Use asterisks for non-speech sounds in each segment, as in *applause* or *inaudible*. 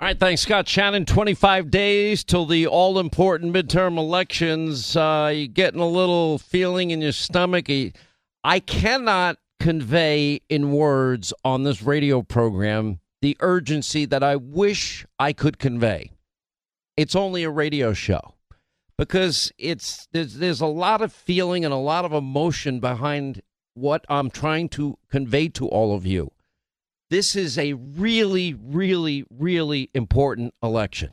All right, thanks, Scott Shannon. 25 days till the all important midterm elections. Uh, you getting a little feeling in your stomach. I cannot convey in words on this radio program the urgency that I wish I could convey. It's only a radio show because it's there's, there's a lot of feeling and a lot of emotion behind what I'm trying to convey to all of you. This is a really, really, really important election.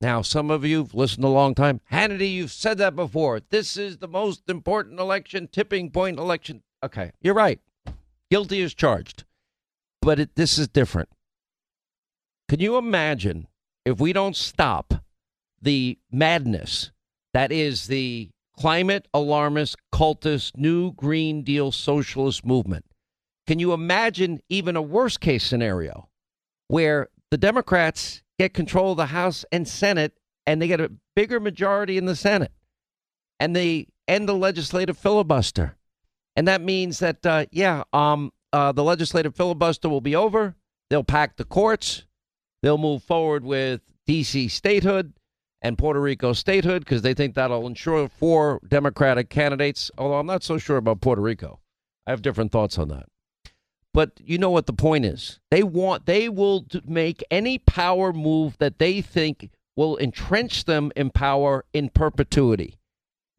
Now, some of you have listened a long time. Hannity, you've said that before. This is the most important election, tipping point election. Okay, you're right. Guilty is charged. But it, this is different. Can you imagine if we don't stop the madness that is the climate alarmist, cultist, new Green Deal socialist movement? Can you imagine even a worst case scenario where the Democrats get control of the House and Senate and they get a bigger majority in the Senate and they end the legislative filibuster? And that means that, uh, yeah, um, uh, the legislative filibuster will be over. They'll pack the courts. They'll move forward with D.C. statehood and Puerto Rico statehood because they think that'll ensure four Democratic candidates. Although I'm not so sure about Puerto Rico. I have different thoughts on that. But you know what the point is. They want they will make any power move that they think will entrench them in power in perpetuity.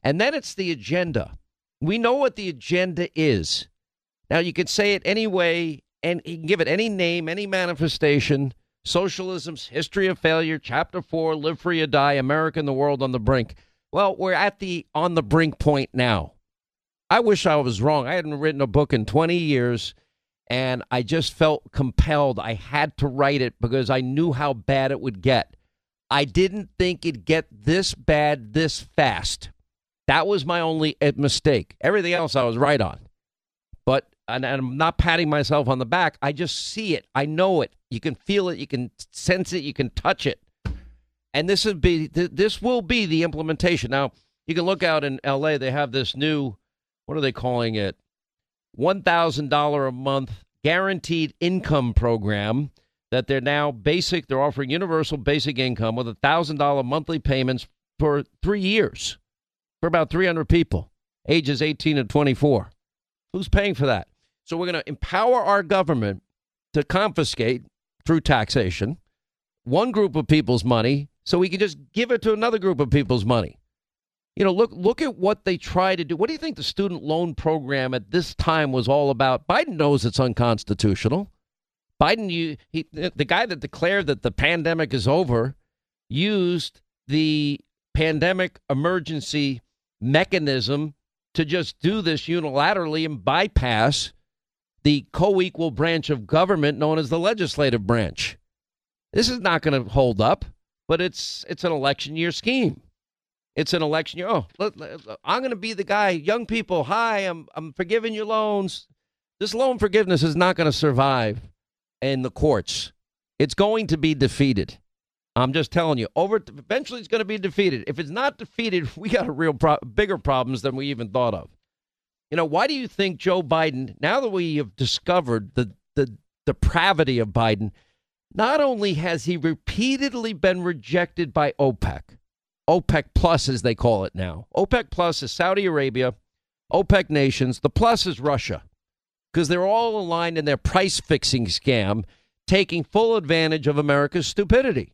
And then it's the agenda. We know what the agenda is. Now you can say it any way and you can give it any name, any manifestation. Socialism's history of failure, chapter 4, live free or die, America and the world on the brink. Well, we're at the on the brink point now. I wish I was wrong. I hadn't written a book in 20 years and I just felt compelled. I had to write it because I knew how bad it would get. I didn't think it'd get this bad this fast. That was my only eh, mistake. Everything else I was right on. But and, I'm not patting myself on the back. I just see it. I know it. You can feel it. You can sense it. You can touch it. And this would be this will be the implementation. Now you can look out in L.A. They have this new what are they calling it? $1,000 a month guaranteed income program that they're now basic. They're offering universal basic income with $1,000 monthly payments for three years for about 300 people, ages 18 to 24. Who's paying for that? So we're going to empower our government to confiscate through taxation one group of people's money so we can just give it to another group of people's money. You know, look look at what they try to do. What do you think the student loan program at this time was all about? Biden knows it's unconstitutional. Biden, you, he, the guy that declared that the pandemic is over, used the pandemic emergency mechanism to just do this unilaterally and bypass the co-equal branch of government known as the legislative branch. This is not going to hold up, but it's it's an election year scheme. It's an election year. Oh, let, let, I'm going to be the guy. Young people, hi, I'm I'm forgiving your loans. This loan forgiveness is not going to survive in the courts. It's going to be defeated. I'm just telling you. Over eventually, it's going to be defeated. If it's not defeated, *laughs* we got a real pro- bigger problems than we even thought of. You know, why do you think Joe Biden? Now that we have discovered the the depravity of Biden, not only has he repeatedly been rejected by OPEC OPEC Plus, as they call it now. OPEC Plus is Saudi Arabia, OPEC nations. The plus is Russia because they're all aligned in their price fixing scam, taking full advantage of America's stupidity.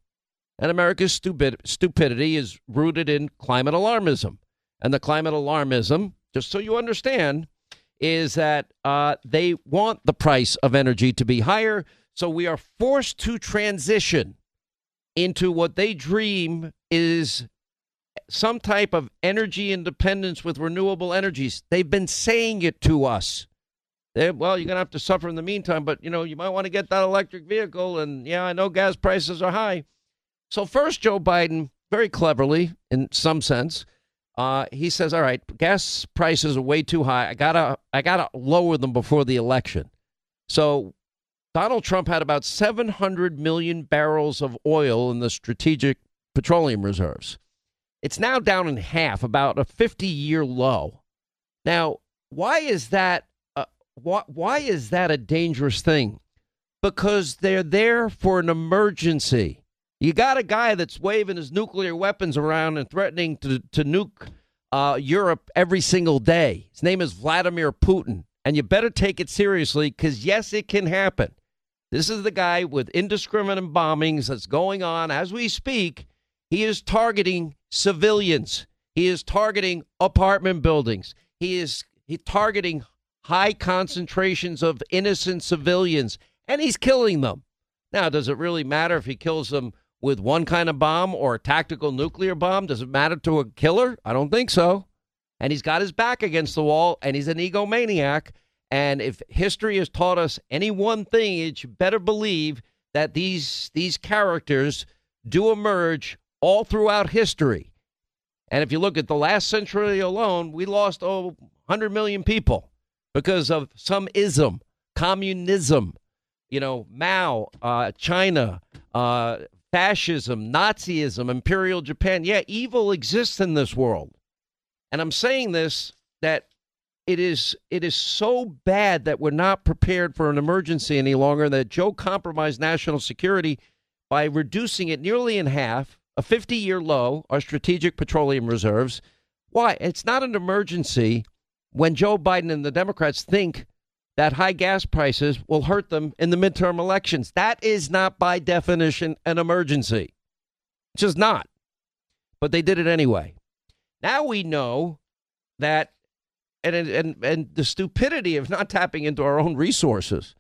And America's stupid, stupidity is rooted in climate alarmism. And the climate alarmism, just so you understand, is that uh, they want the price of energy to be higher. So we are forced to transition into what they dream is some type of energy independence with renewable energies. They've been saying it to us. They, well, you're going to have to suffer in the meantime, but you know, you might want to get that electric vehicle. And yeah, I know gas prices are high. So, first, Joe Biden, very cleverly, in some sense, uh, he says, "All right, gas prices are way too high. I gotta, I gotta lower them before the election." So, Donald Trump had about 700 million barrels of oil in the strategic petroleum reserves. It's now down in half, about a 50 year low. Now, why is that? Uh, why, why is that a dangerous thing? because they're there for an emergency. You got a guy that's waving his nuclear weapons around and threatening to, to nuke uh, Europe every single day. His name is Vladimir Putin. And you better take it seriously because, yes, it can happen. This is the guy with indiscriminate bombings that's going on as we speak. He is targeting civilians. He is targeting apartment buildings. He is he targeting high concentrations of innocent civilians, and he's killing them. Now, does it really matter if he kills them with one kind of bomb or a tactical nuclear bomb? Does it matter to a killer? I don't think so. And he's got his back against the wall, and he's an egomaniac. And if history has taught us any one thing, it you better believe that these these characters do emerge all throughout history. And if you look at the last century alone, we lost oh, 100 million people because of some ism, communism, you know, Mao, uh, China, uh, fascism, Nazism, Imperial Japan. Yeah, evil exists in this world. And I'm saying this that it is it is so bad that we're not prepared for an emergency any longer that Joe compromised national security by reducing it nearly in half, a 50-year low, our strategic petroleum reserves. Why? It's not an emergency when Joe Biden and the Democrats think that high gas prices will hurt them in the midterm elections. That is not, by definition, an emergency. It's just not. But they did it anyway. Now we know that, and, and, and the stupidity of not tapping into our own resources.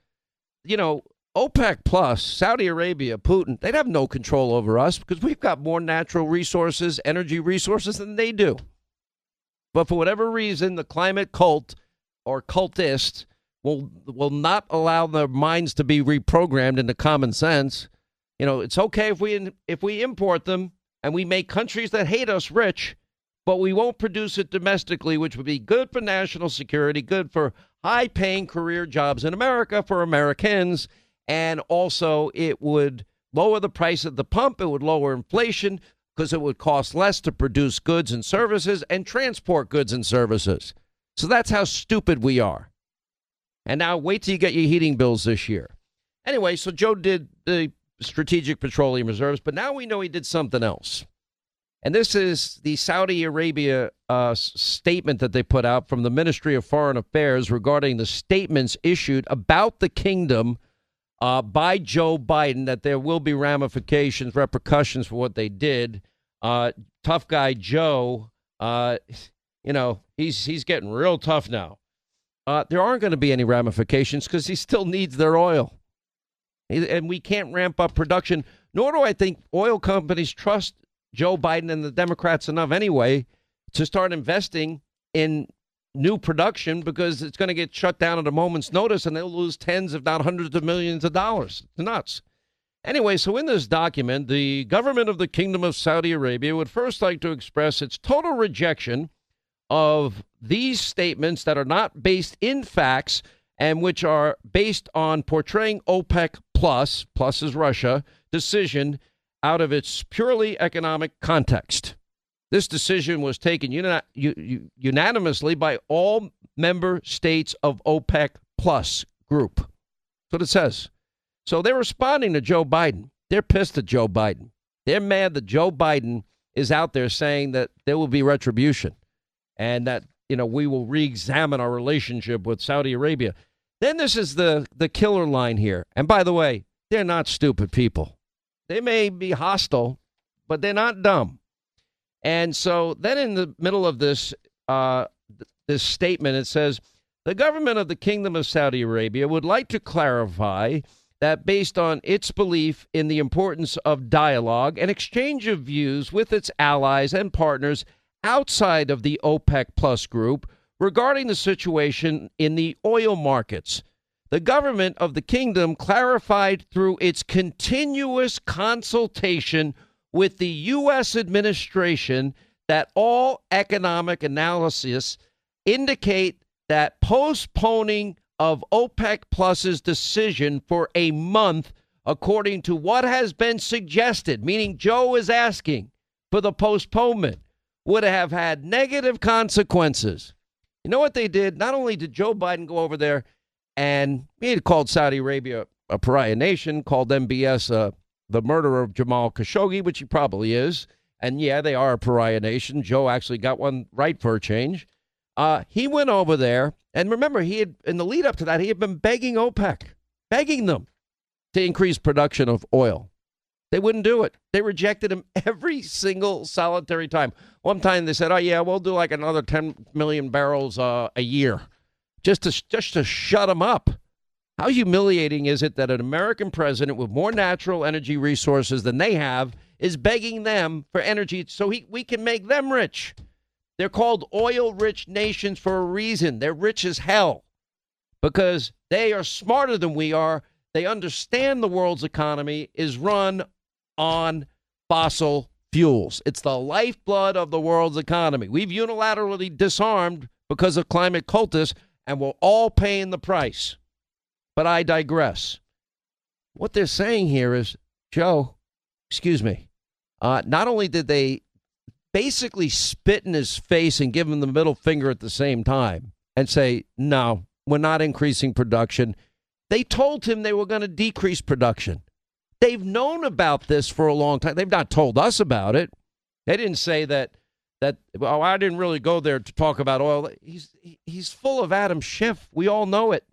You know, OPEC plus, Saudi Arabia, Putin, they'd have no control over us because we've got more natural resources, energy resources than they do. But for whatever reason, the climate cult or cultists will will not allow their minds to be reprogrammed into common sense. You know, it's okay if we if we import them and we make countries that hate us rich, but we won't produce it domestically, which would be good for national security, good for high-paying career jobs in America for Americans, and also it would lower the price at the pump, it would lower inflation because it would cost less to produce goods and services and transport goods and services. So that's how stupid we are. And now wait till you get your heating bills this year. Anyway, so Joe did the strategic petroleum reserves, but now we know he did something else. And this is the Saudi Arabia uh, statement that they put out from the Ministry of Foreign Affairs regarding the statements issued about the kingdom uh, by Joe Biden that there will be ramifications, repercussions for what they did. Uh, tough guy Joe, uh, you know, he's he's getting real tough now uh, there aren't going to be any ramifications because he still needs their oil. And we can't ramp up production, nor do I think oil companies trust Joe Biden and the Democrats enough anyway to start investing in new production because it's going to get shut down at a moment's notice and they'll lose tens, if not hundreds of millions of dollars. It's nuts. Anyway, so in this document, the government of the Kingdom of Saudi Arabia would first like to express its total rejection of these statements that are not based in facts and which are based on portraying OPEC plus, plus is Russia, decision out of its purely economic context. This decision was taken uni- unanimously by all member states of OPEC plus group. That's what it says. So they're responding to Joe Biden. They're pissed at Joe Biden. They're mad that Joe Biden is out there saying that there will be retribution and that you know we will re-examine our relationship with Saudi Arabia. Then this is the the killer line here. And by the way, they're not stupid people. They may be hostile, but they're not dumb. And so then in the middle of this uh, this statement, it says the government of the Kingdom of Saudi Arabia would like to clarify that based on its belief in the importance of dialogue and exchange of views with its allies and partners outside of the OPEC Plus group regarding the situation in the oil markets. The government of the kingdom clarified through its continuous consultation with the U.S. administration that all economic analysis indicate that postponing of OPEC Plus's decision for a month, according to what has been suggested, meaning Joe is asking for the postponement, would have had negative consequences. You know what they did? Not only did Joe Biden go over there and he had called Saudi Arabia a pariah nation, called MBS uh, the murderer of Jamal Khashoggi, which he probably is. And yeah, they are a pariah nation. Joe actually got one right for a change. Uh, he went over there, and remember, he had in the lead up to that, he had been begging OPEC, begging them to increase production of oil. They wouldn't do it. They rejected him *laughs* every single solitary time. One time they said, "Oh yeah, we'll do like another 10 million barrels uh, a year." Just to just to shut him up. How humiliating is it that an American president with more natural energy resources than they have is begging them for energy so he, we can make them rich? They're called oil rich nations for a reason. They're rich as hell because they are smarter than we are. They understand the world's economy is run on fossil fuels. It's the lifeblood of the world's economy. We've unilaterally disarmed because of climate cultists, and we're all paying the price. But I digress. What they're saying here is, Joe, excuse me, uh, not only did they basically spit in his face and give him the middle finger at the same time and say, no, we're not increasing production, they told him they were going to decrease production. They've known about this for a long time. They've not told us about it. They didn't say that that well, I didn't really go there to talk about oil. He's he's full of Adam Schiff. We all know it.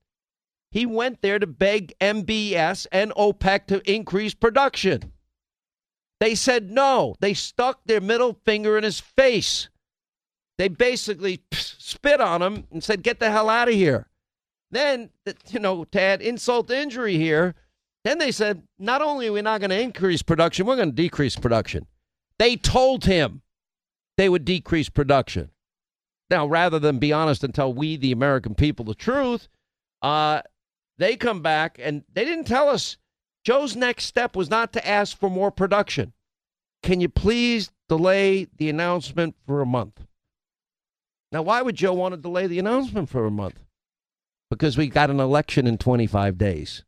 He went there to beg MBS and OPEC to increase production. They said no. They stuck their middle finger in his face. They basically spit on him and said, get the hell out of here. Then, you know, to add insult to injury here, then they said, not only are we not going to increase production, we're going to decrease production. They told him they would decrease production. Now, rather than be honest and tell we, the American people, the truth, uh, they come back and they didn't tell us. Joe's next step was not to ask for more production. Can you please delay the announcement for a month? Now, why would Joe want to delay the announcement for a month? Because we got an election in 25 days.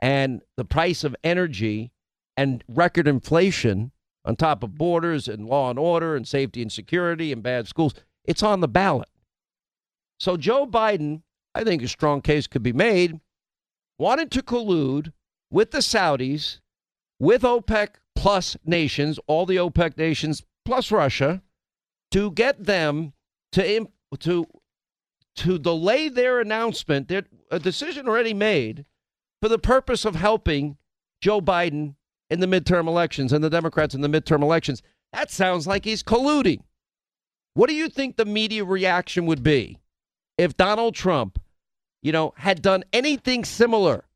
And the price of energy and record inflation on top of borders and law and order and safety and security and bad schools, it's on the ballot. So Joe Biden, I think a strong case could be made wanted to collude with the Saudis, with OPEC plus nations, all the OPEC nations plus Russia, to get them to to to delay their announcement. Their a decision already made for the purpose of helping Joe Biden in the midterm elections and the Democrats in the midterm elections. That sounds like he's colluding. What do you think the media reaction would be if Donald Trump you know, had done anything similar,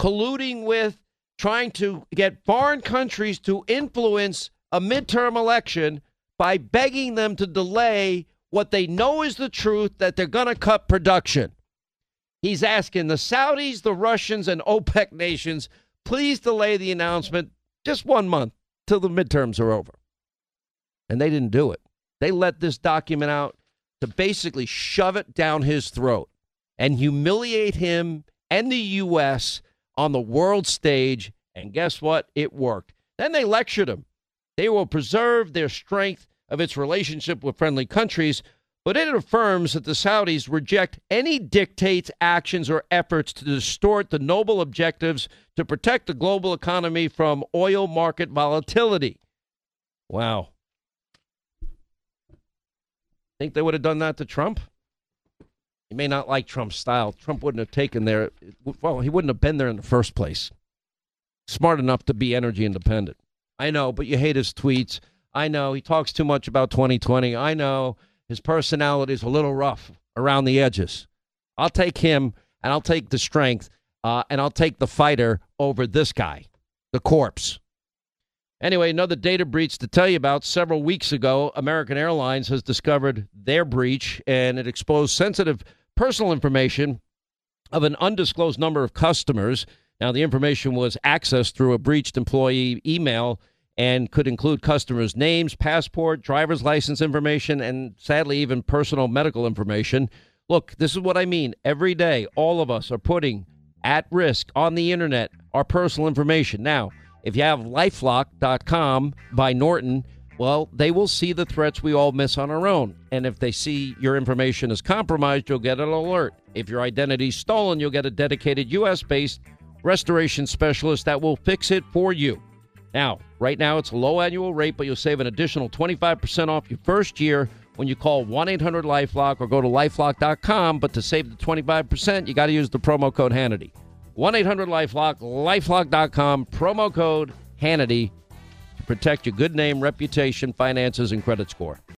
colluding with trying to get foreign countries to influence a midterm election by begging them to delay what they know is the truth that they're going to cut production. He's asking the Saudis, the Russians, and OPEC nations, please delay the announcement just one month till the midterms are over. And they didn't do it. They let this document out to basically shove it down his throat and humiliate him and the U.S. on the world stage. And guess what? It worked. Then they lectured him. They will preserve their strength of its relationship with friendly countries, but it affirms that the Saudis reject any dictates, actions, or efforts to distort the noble objectives to protect the global economy from oil market volatility. Wow. Think they would have done that to Trump? You may not like Trump's style. Trump wouldn't have taken there. Well, he wouldn't have been there in the first place. Smart enough to be energy independent. I know, but you hate his tweets. I know he talks too much about 2020. I know his personality is a little rough around the edges. I'll take him, and I'll take the strength, uh, and I'll take the fighter over this guy, the corpse. Anyway, another data breach to tell you about. Several weeks ago, American Airlines has discovered their breach, and it exposed sensitive personal information of an undisclosed number of customers. Now, the information was accessed through a breached employee email and could include customers' names, passport, driver's license information, and sadly, even personal medical information. Look, this is what I mean. Every day, all of us are putting at risk on the internet our personal information. Now, if you have lifelock.com by Norton, well, they will see the threats we all miss on our own. And if they see your information is compromised, you'll get an alert. If your identity is stolen, you'll get a dedicated U.S. based restoration specialist that will fix it for you. Now, right now it's a low annual rate, but you'll save an additional 25% off your first year when you call 1 800 Lifelock or go to lifelock.com. But to save the 25%, you got to use the promo code Hannity. 1 800 Lifelock, lifelock.com, promo code Hannity to protect your good name, reputation, finances, and credit score.